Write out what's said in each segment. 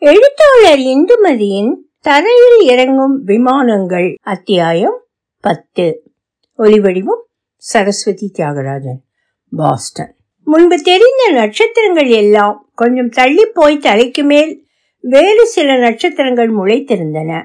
எழுத்தாளர் இந்துமதியின் தரையில் இறங்கும் விமானங்கள். அத்தியாயம் பத்து. ஒலிவடிவம் சரஸ்வதி தியாகராஜன். பாஸ்டன். முன்பு தெரிந்த நட்சத்திரங்கள் எல்லாம் கொஞ்சம் தள்ளி போய் தலைக்கு மேல் வேறு சில நட்சத்திரங்கள் முளைத்திருந்தன.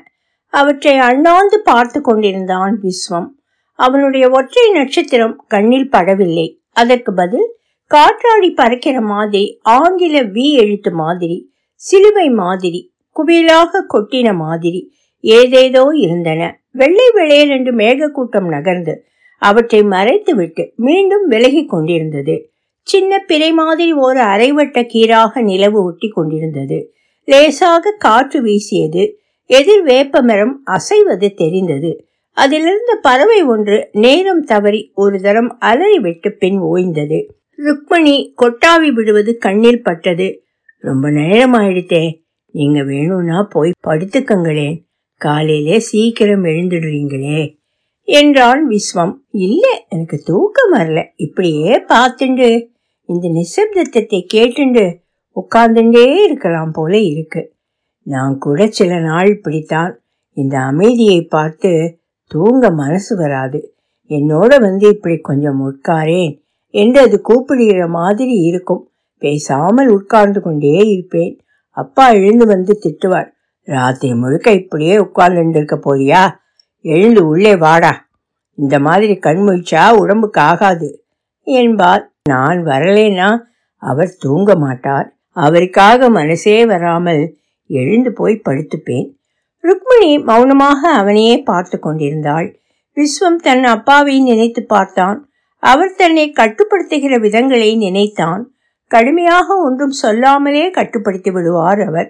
அவற்றை அண்ணாந்து பார்த்து கொண்டிருந்தான் விஸ்வம். அவனுடைய ஒற்றை நட்சத்திரம் கண்ணில் படவில்லை. அதற்கு பதில் காற்றாடி பறக்கிற மாதிரி ஆங்கில வி எழுத்து மாதிரி சிலுவை மாதிரி குவியலாக கொட்டின மாதிரி ஏதேதோ இருந்தன. வெள்ளை வெளையல் மேகக்கூட்டம் நகர்ந்து அவற்றை மறைத்துவிட்டு மீண்டும் விலகி கொண்டிருந்தது. சின்ன பிறை மாதிரி ஒரு அரைவட்ட கீராக நிலவு ஒட்டி கொண்டிருந்தது. லேசாக காற்று வீசியது. எதிர் வேப்ப மரம் அசைவது தெரிந்தது. அதிலிருந்த பறவை ஒன்று நேரம் தவறி ஒரு தரம் அலறிவிட்டு பின் ஓய்ந்தது. ருக்மணி கொட்டாவி விடுவது கண்ணில் பட்டது. ரொம்ப நேரம் ஆயிடுத்தே நீங்க வேணும்னா போய் படுத்துக்கங்களேன். காலையிலே சீக்கிரம் எழுந்துடுறீங்களே. என்றான் விஸ்வம். இல்லை எனக்கு தூக்கம் வரல. இப்படியே பார்த்துண்டு. இந்த நிசப்தத்தை கேட்டுண்டு உட்கார்ந்துட்டே இருக்கலாம் போல இருக்கு. நான் கூட சில நாள் பிடித்தான் இந்த அமைதியை பார்த்து தூங்க மனசு வராது. என்னோட வந்து இப்படி கொஞ்சம் உட்காரேன் என்று அது கூப்பிடுகிற மாதிரி இருக்கும். பேசாமல் உட்கார்ந்து கொண்டே இருப்பேன். அப்பா எழுந்து வந்து திட்டுவார். ராத்திரி முழுக்க இப்படியே உட்கார்ந்துருக்க போறியா? எழுந்து உள்ளே வாடா. இந்த மாதிரி கண்முழிச்சா உடம்புக்கு ஆகாது. என்பார். நான் வரலேனா அவர் தூங்க மாட்டார். அவருக்காக மனசே வராமல் எழுந்து போய் படுத்துப்பேன். ருக்மிணி மௌனமாக அவனையே பார்த்து கொண்டிருந்தாள். விஸ்வம் தன் அப்பாவை நினைத்து பார்த்தான். அவர் தன்னை கட்டுப்படுத்துகிற விதங்களை நினைத்தான். கடுமையாக ஒன்றும் சொல்லாமலே கட்டுப்படுத்தி விடுவார் அவர்.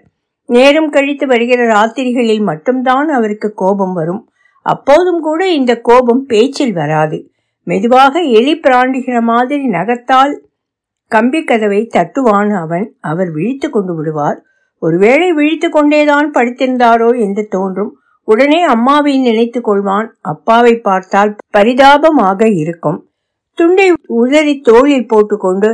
நேரம் கழித்து வருகிற ராத்திரிகளில் மட்டும்தான் அவருக்கு கோபம் வரும். அப்போதும் கூட இந்த கோபம் பேச்சில் வராது. மெதுவாக எலி பிராண்டுகிற மாதிரி நகத்தால் கம்பி கதவை தட்டுவான் அவன். அவர் விழித்து கொண்டு விடுவார். ஒருவேளை விழித்து கொண்டேதான் படுத்திருந்தாரோ என்று தோன்றும். உடனே அம்மாவை நினைத்து கொள்வான். அப்பாவை பார்த்தால் பரிதாபமாக இருக்கும். துண்டை உதறி தோளில் போட்டுக்கொண்டு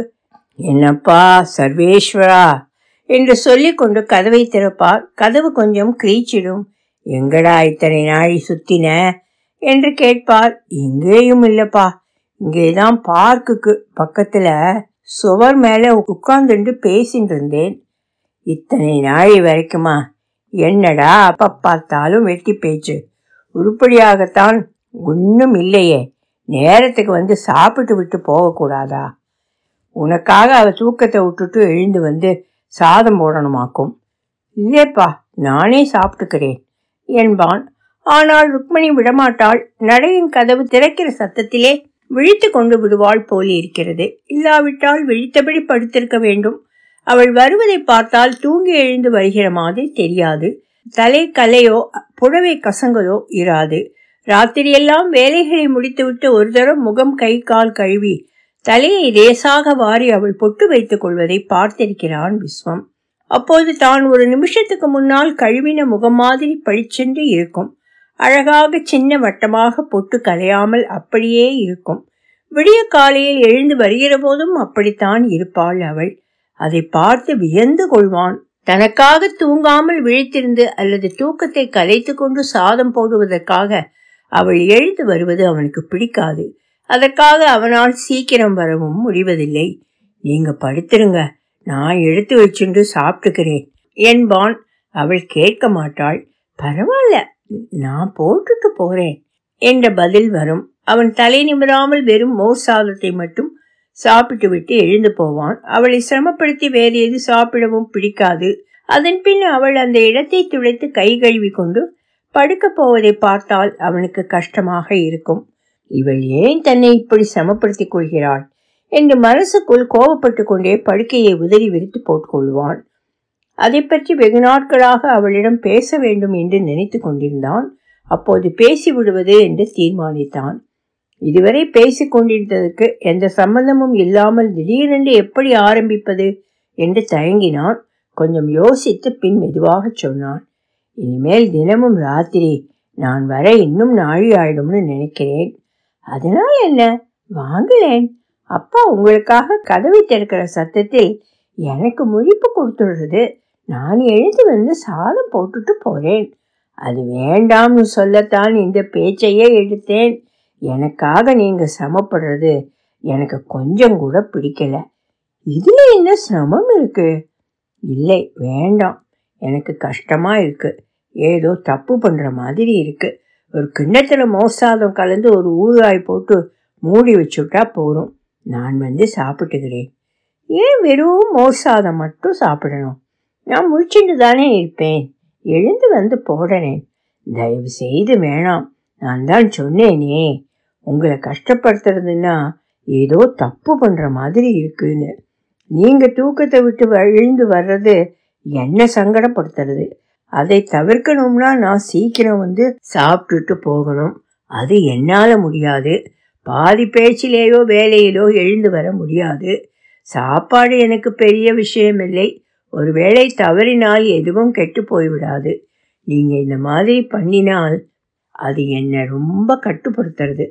என்னப்பா சர்வேஸ்வரா? என்று சொல்லிக்கொண்டு கதவை திறப்பார். கதவு கொஞ்சம் கிரீச்சிடும் எங்கடா இத்தனை நாழி சுத்தின? என்று கேட்பார். எங்கேயும் இல்லப்பா. இங்கேதான் பார்க்குக்கு பக்கத்துல சுவர் மேல உட்கார்ந்துட்டு பேசிட்டு இருந்தேன் இத்தனை நாழி வரைக்குமா? என்னடா அப்ப பார்த்தாலும் வெட்டி பேச்சு. உருப்படியாகத்தான் ஒன்றும் இல்லையே. நேரத்துக்கு வந்து சாப்பிட்டு விட்டு போகக்கூடாதா? உனக்காக அவ தூக்கத்தை விட்டுட்டு எழுந்து வந்து சாதம் போடணுமாக்கும். இல்லேப்பா நானே சாப்பிட்டுக்கிறேன் என்பான். ஆனால் ருக்மணி விடமாட்டாள். நடையின் கதவு திறக்கிற சத்தத்திலே விழித்து கொண்டு விடுவாள் போலி இருக்கிறது. இல்லாவிட்டால் விழித்தபடி படுத்திருக்க வேண்டும். அவள் வருவதை பார்த்தால் தூங்கி எழுந்து வருகிற மாதிரி தெரியாது. தலை கலையோ புடவை கசங்களோ இராது. ராத்திரியெல்லாம் வேலைகளை முடித்துவிட்டு ஒரு தரம் முகம் கை கால் கழுவி தலையை லேசாக வாரி அவள் பொட்டு வைத்துக் கொள்வதை பார்த்திருக்கிறான் விஸ்வம். அப்போது தான் ஒரு நிமிஷத்துக்கு முன்னால் கழுவின முகம் மாதிரி பழிச்சென்று இருக்கும். அழகாக சின்ன வட்டமாக பொட்டு கலையாமல் அப்படியே இருக்கும். விடிய காலையில் எழுந்து வருகிற போதும் அப்படித்தான் இருப்பாள் அவள். அதை பார்த்து வியந்து கொள்வான். தனக்காக தூங்காமல் விழித்திருந்து அல்லது தூக்கத்தை கலைத்து கொண்டு சாதம் போடுவதற்காக அவள் எழுந்து வருவது அவனுக்கு பிடிக்காது. அதற்காக அவனால் சீக்கிரம் வரவும் முடிவதில்லை. நீங்க படுத்துருங்க. நான் எடுத்து வச்சுண்டு சாப்பிட்டுக்கிறேன். என்பான் அவள் கேட்க மாட்டாள். பரவாயில்ல நான் போட்டுட்டு போறேன் என்ற பதில் வரும். அவன் தலை நிமிராமல் வெறும் மோர் சாதத்தை மட்டும் சாப்பிட்டு விட்டு எழுந்து போவான். அவளை சிரமப்படுத்தி வேறு எது சாப்பிடவும் பிடிக்காது. அதன் பின் அவள் அந்த இடத்தை துடைத்து கை கழுவி கொண்டு படுக்கப் போவதை பார்த்தால் அவனுக்கு கஷ்டமாக இருக்கும். இவள் ஏன் தன்னை இப்படி சமப்படுத்திக் கொள்கிறாள்? என்று மனசுக்குள் கோபப்பட்டு கொண்டே படுக்கையை உதறி விரித்து போட்டுக்கொள்வான் அதை பற்றி வெகு நாட்களாக அவளிடம் பேச வேண்டும் என்று நினைத்து கொண்டிருந்தான். அப்போது பேசி விடுவது என்று தீர்மானித்தான். இதுவரை பேசி கொண்டிருந்ததற்கு எந்த சம்பந்தமும் இல்லாமல் திடீரென்று எப்படி ஆரம்பிப்பது என்று தயங்கினான். கொஞ்சம் யோசித்து பின் மெதுவாக சொன்னான். இனிமேல் தினமும் ராத்திரி. நான் வர இன்னும் நாழி ஆயிடும்னு நினைக்கிறேன். அதனால் என்ன? வாங்களேன். அப்பா உங்களுக்காக கதவை திறக்கிற சத்தத்தில் எனக்கு முழிப்பு கொடுத்துடுறது. நான் எழுந்து வந்து சாதம் போட்டுட்டு போறேன். அது வேண்டாம்னு சொல்லத்தான் இந்த பேச்சையே எடுத்தேன். எனக்காக நீங்க சிரமப்படுறது எனக்கு கொஞ்சம் கூட பிடிக்கல. இதுல என்ன சிரமம் இருக்கு? இல்லை வேண்டாம். எனக்கு கஷ்டமா இருக்கு. ஏதோ தப்பு பண்ற மாதிரி இருக்கு. ஒரு கிண்ணத்தில் மோசாதம் கலந்து ஒரு ஊறுகாய் போட்டு மூடி வச்சுட்டா போதும். நான் வந்து சாப்பிட்டுக்கிறேன். ஏன் வெறும் மோர் சாதம் மட்டும் சாப்பிடணும்? நான் முழிச்சுட்டு தானே இருப்பேன். எழுந்து வந்து போடனேன் தயவு செய்து வேணாம். நான் தான் சொன்னேனே. உங்களை கஷ்டப்படுத்துறதுன்னா ஏதோ தப்பு பண்ணுற மாதிரி இருக்குன்னு. நீங்கள் தூக்கத்தை விட்டு எழுந்து வர்றது என்ன சங்கடப்படுத்துறது? அதை தவிர்க்கணும்னா நான் சீக்கிரம் வந்து சாப்பிட்டுட்டு போகணும். அது என்னால் முடியாது. பாதி பேச்சிலேயோ வேலையிலோ எழுந்து வர முடியாது. சாப்பாடு எனக்கு பெரிய விஷயமில்லை. ஒருவேளை தவறினால் எதுவும் கெட்டு போய்விடாது. நீங்கள் இந்த மாதிரி பண்ணினால் அது என்னை ரொம்ப கட்டுப்படுத்துறது.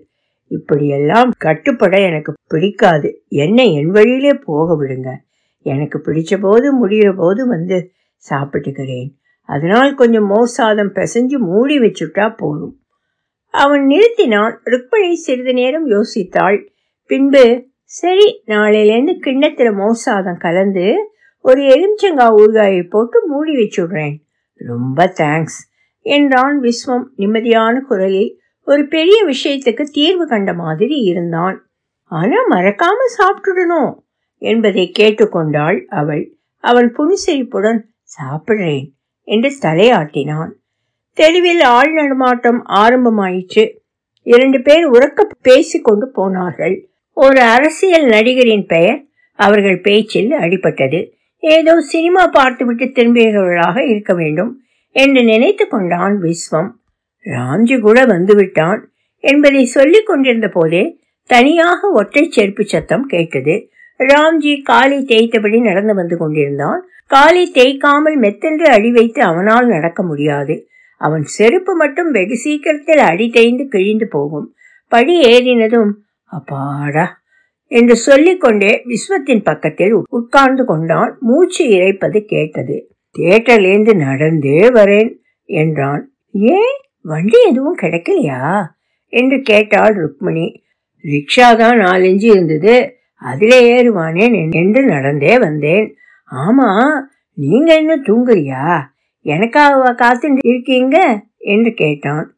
இப்படியெல்லாம் கட்டுப்பட எனக்கு பிடிக்காது. என்னை என் வழியிலே போக விடுங்க. எனக்கு பிடிச்ச போது முடிகிற போது வந்து சாப்பிட்டுக்கிறேன். அதனால் கொஞ்சம் மோர் சாதம் பிசைஞ்சு மூடி வச்சுட்டா போதும். அவன் நிறுத்தினான். ருக்மணி சிறிது நேரம் யோசித்தாள். பின்பு சரி நாளையிலேருந்து கிண்ணத்தில் மோசாதம் கலந்து ஒரு எலுமிச்சங்காய் ஊறுகாயை போட்டு மூடி வச்சுடுறேன். ரொம்ப தேங்க்ஸ் என்றான் விஸ்வம் நிம்மதியான குரலில். ஒரு பெரிய விஷயத்துக்கு தீர்வு கண்ட மாதிரி இருந்தான். ஆனால் மறக்காம சாப்பிட்டுடணும் என்பதை கேட்டுக்கொண்டாள் அவள். அவன் புன்சிரிப்புடன் சாப்பிட்றேன் என்று தலையாட்டினான். தெருவில் ஆள் நடமாட்டம் ஆரம்பமாயிற்று. இரண்டு பேர் உறக்க பேசிக்கொண்டு போனார்கள். ஒரு அரசியல் நடிகரின் பெயர் அவர்கள் பேச்சில் அடிபட்டது. ஏதோ சினிமா பார்த்துவிட்டு திரும்பியவர்களாக இருக்க வேண்டும் என்று நினைத்து கொண்டான் விஸ்வம். ராம்ஜி கூட வந்துவிட்டான் என்பதை சொல்லிக் கொண்டிருந்த போதே தனியாக ஒற்றை செருப்பு சத்தம் கேட்டது. ராம்ஜி காலை தேய்த்தபடி நடந்து வந்து கொண்டிருந்தான். காலை தேய்க்காமல் மெத்தென்று அடி வைத்து அவனால் நடக்க முடியாது. அவன் செருப்பு மட்டும் வெகு சீக்கிரத்தில் அடி தேய்ந்து கிழிந்து போகும். படி ஏறினதும் அப்பாடா என்று சொல்லிக்கொண்டே விஸ்வத்தின் பக்கத்தில் உட்கார்ந்து கொண்டான். மூச்சு இறைப்பது கேட்டது. தேட்டர்லேருந்து நடந்தே வரேன் என்றான். ஏன்? வண்டி எதுவும் கிடைக்கலையா? என்று கேட்டாள் ருக்மிணி. ரிக்ஷா தான் நாலஞ்சு இருந்தது. அதிலே ஏறுவானேன் என்று நடந்தே வந்தேன். ஆமா நீங்க இன்னும் தூங்குறியா? எனக்காக காத்துட்டு இருக்கீங்க? என்று கேட்டான்.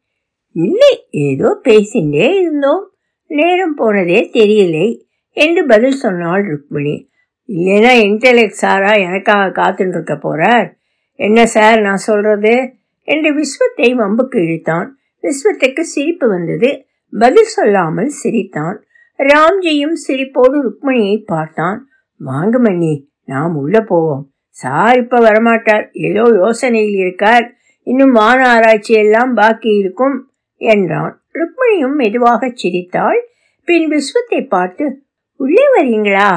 இல்லை ஏதோ பேசிண்டே இருந்தோம். நேரம் போனதே தெரியலை என்று பதில் சொன்னாள் ருக்மிணி. இல்லைன்னா இன்டெலெக்ட் சாரா எனக்காக காத்துட்டு இருக்க போறார். என்ன சார் நான் சொல்றது? என்று விஸ்வத்தை வம்புக்கு இழுத்தான். விஸ்வத்துக்கு சிரிப்பு வந்தது. பதில் சொல்லாமல் சிரித்தான். ராம்ஜியும் சிரிப்போடு ருக்மணியை பார்த்தான். வாங்க மணி நாம் உள்ள போவோம். சார் இப்ப வரமாட்டார். ஏதோ யோசனையில் இருக்கார். இன்னும் வான ஆராய்ச்சி எல்லாம் பாக்கி இருக்கும் என்றான். ருக்மணியும் மெதுவாக சிரித்தாள். பின் விஸ்வத்தை பார்த்து உள்ளே வரீங்களா?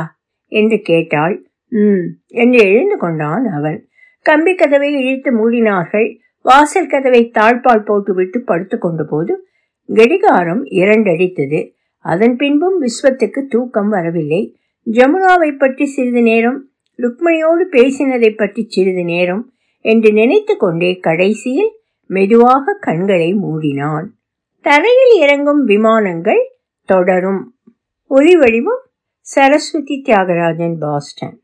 என்று கேட்டாள். ம் என்று எழுந்து கொண்டான் அவன். கம்பி கதவை இழுத்து மூடினார்கள். வாசல் கதவை தாழ்பால் போட்டுவிட்டு படுத்து கொண்ட போது கடிகாரம் இரண்டடித்தது. அதன் பின்பும் விஸ்வத்துக்கு தூக்கம் வரவில்லை. ஜமுனாவை பற்றி சிறிது நேரம் ருக்மணியோடு பேசினதை பற்றி சிறிது நேரம் என்று நினைத்து கொண்டே கடைசியில் மெதுவாக கண்களை மூடினான். தரையில் இறங்கும் விமானங்கள் தொடரும். ஒலி வடிவம் சரஸ்வதி தியாகராஜன் பாஸ்டன்.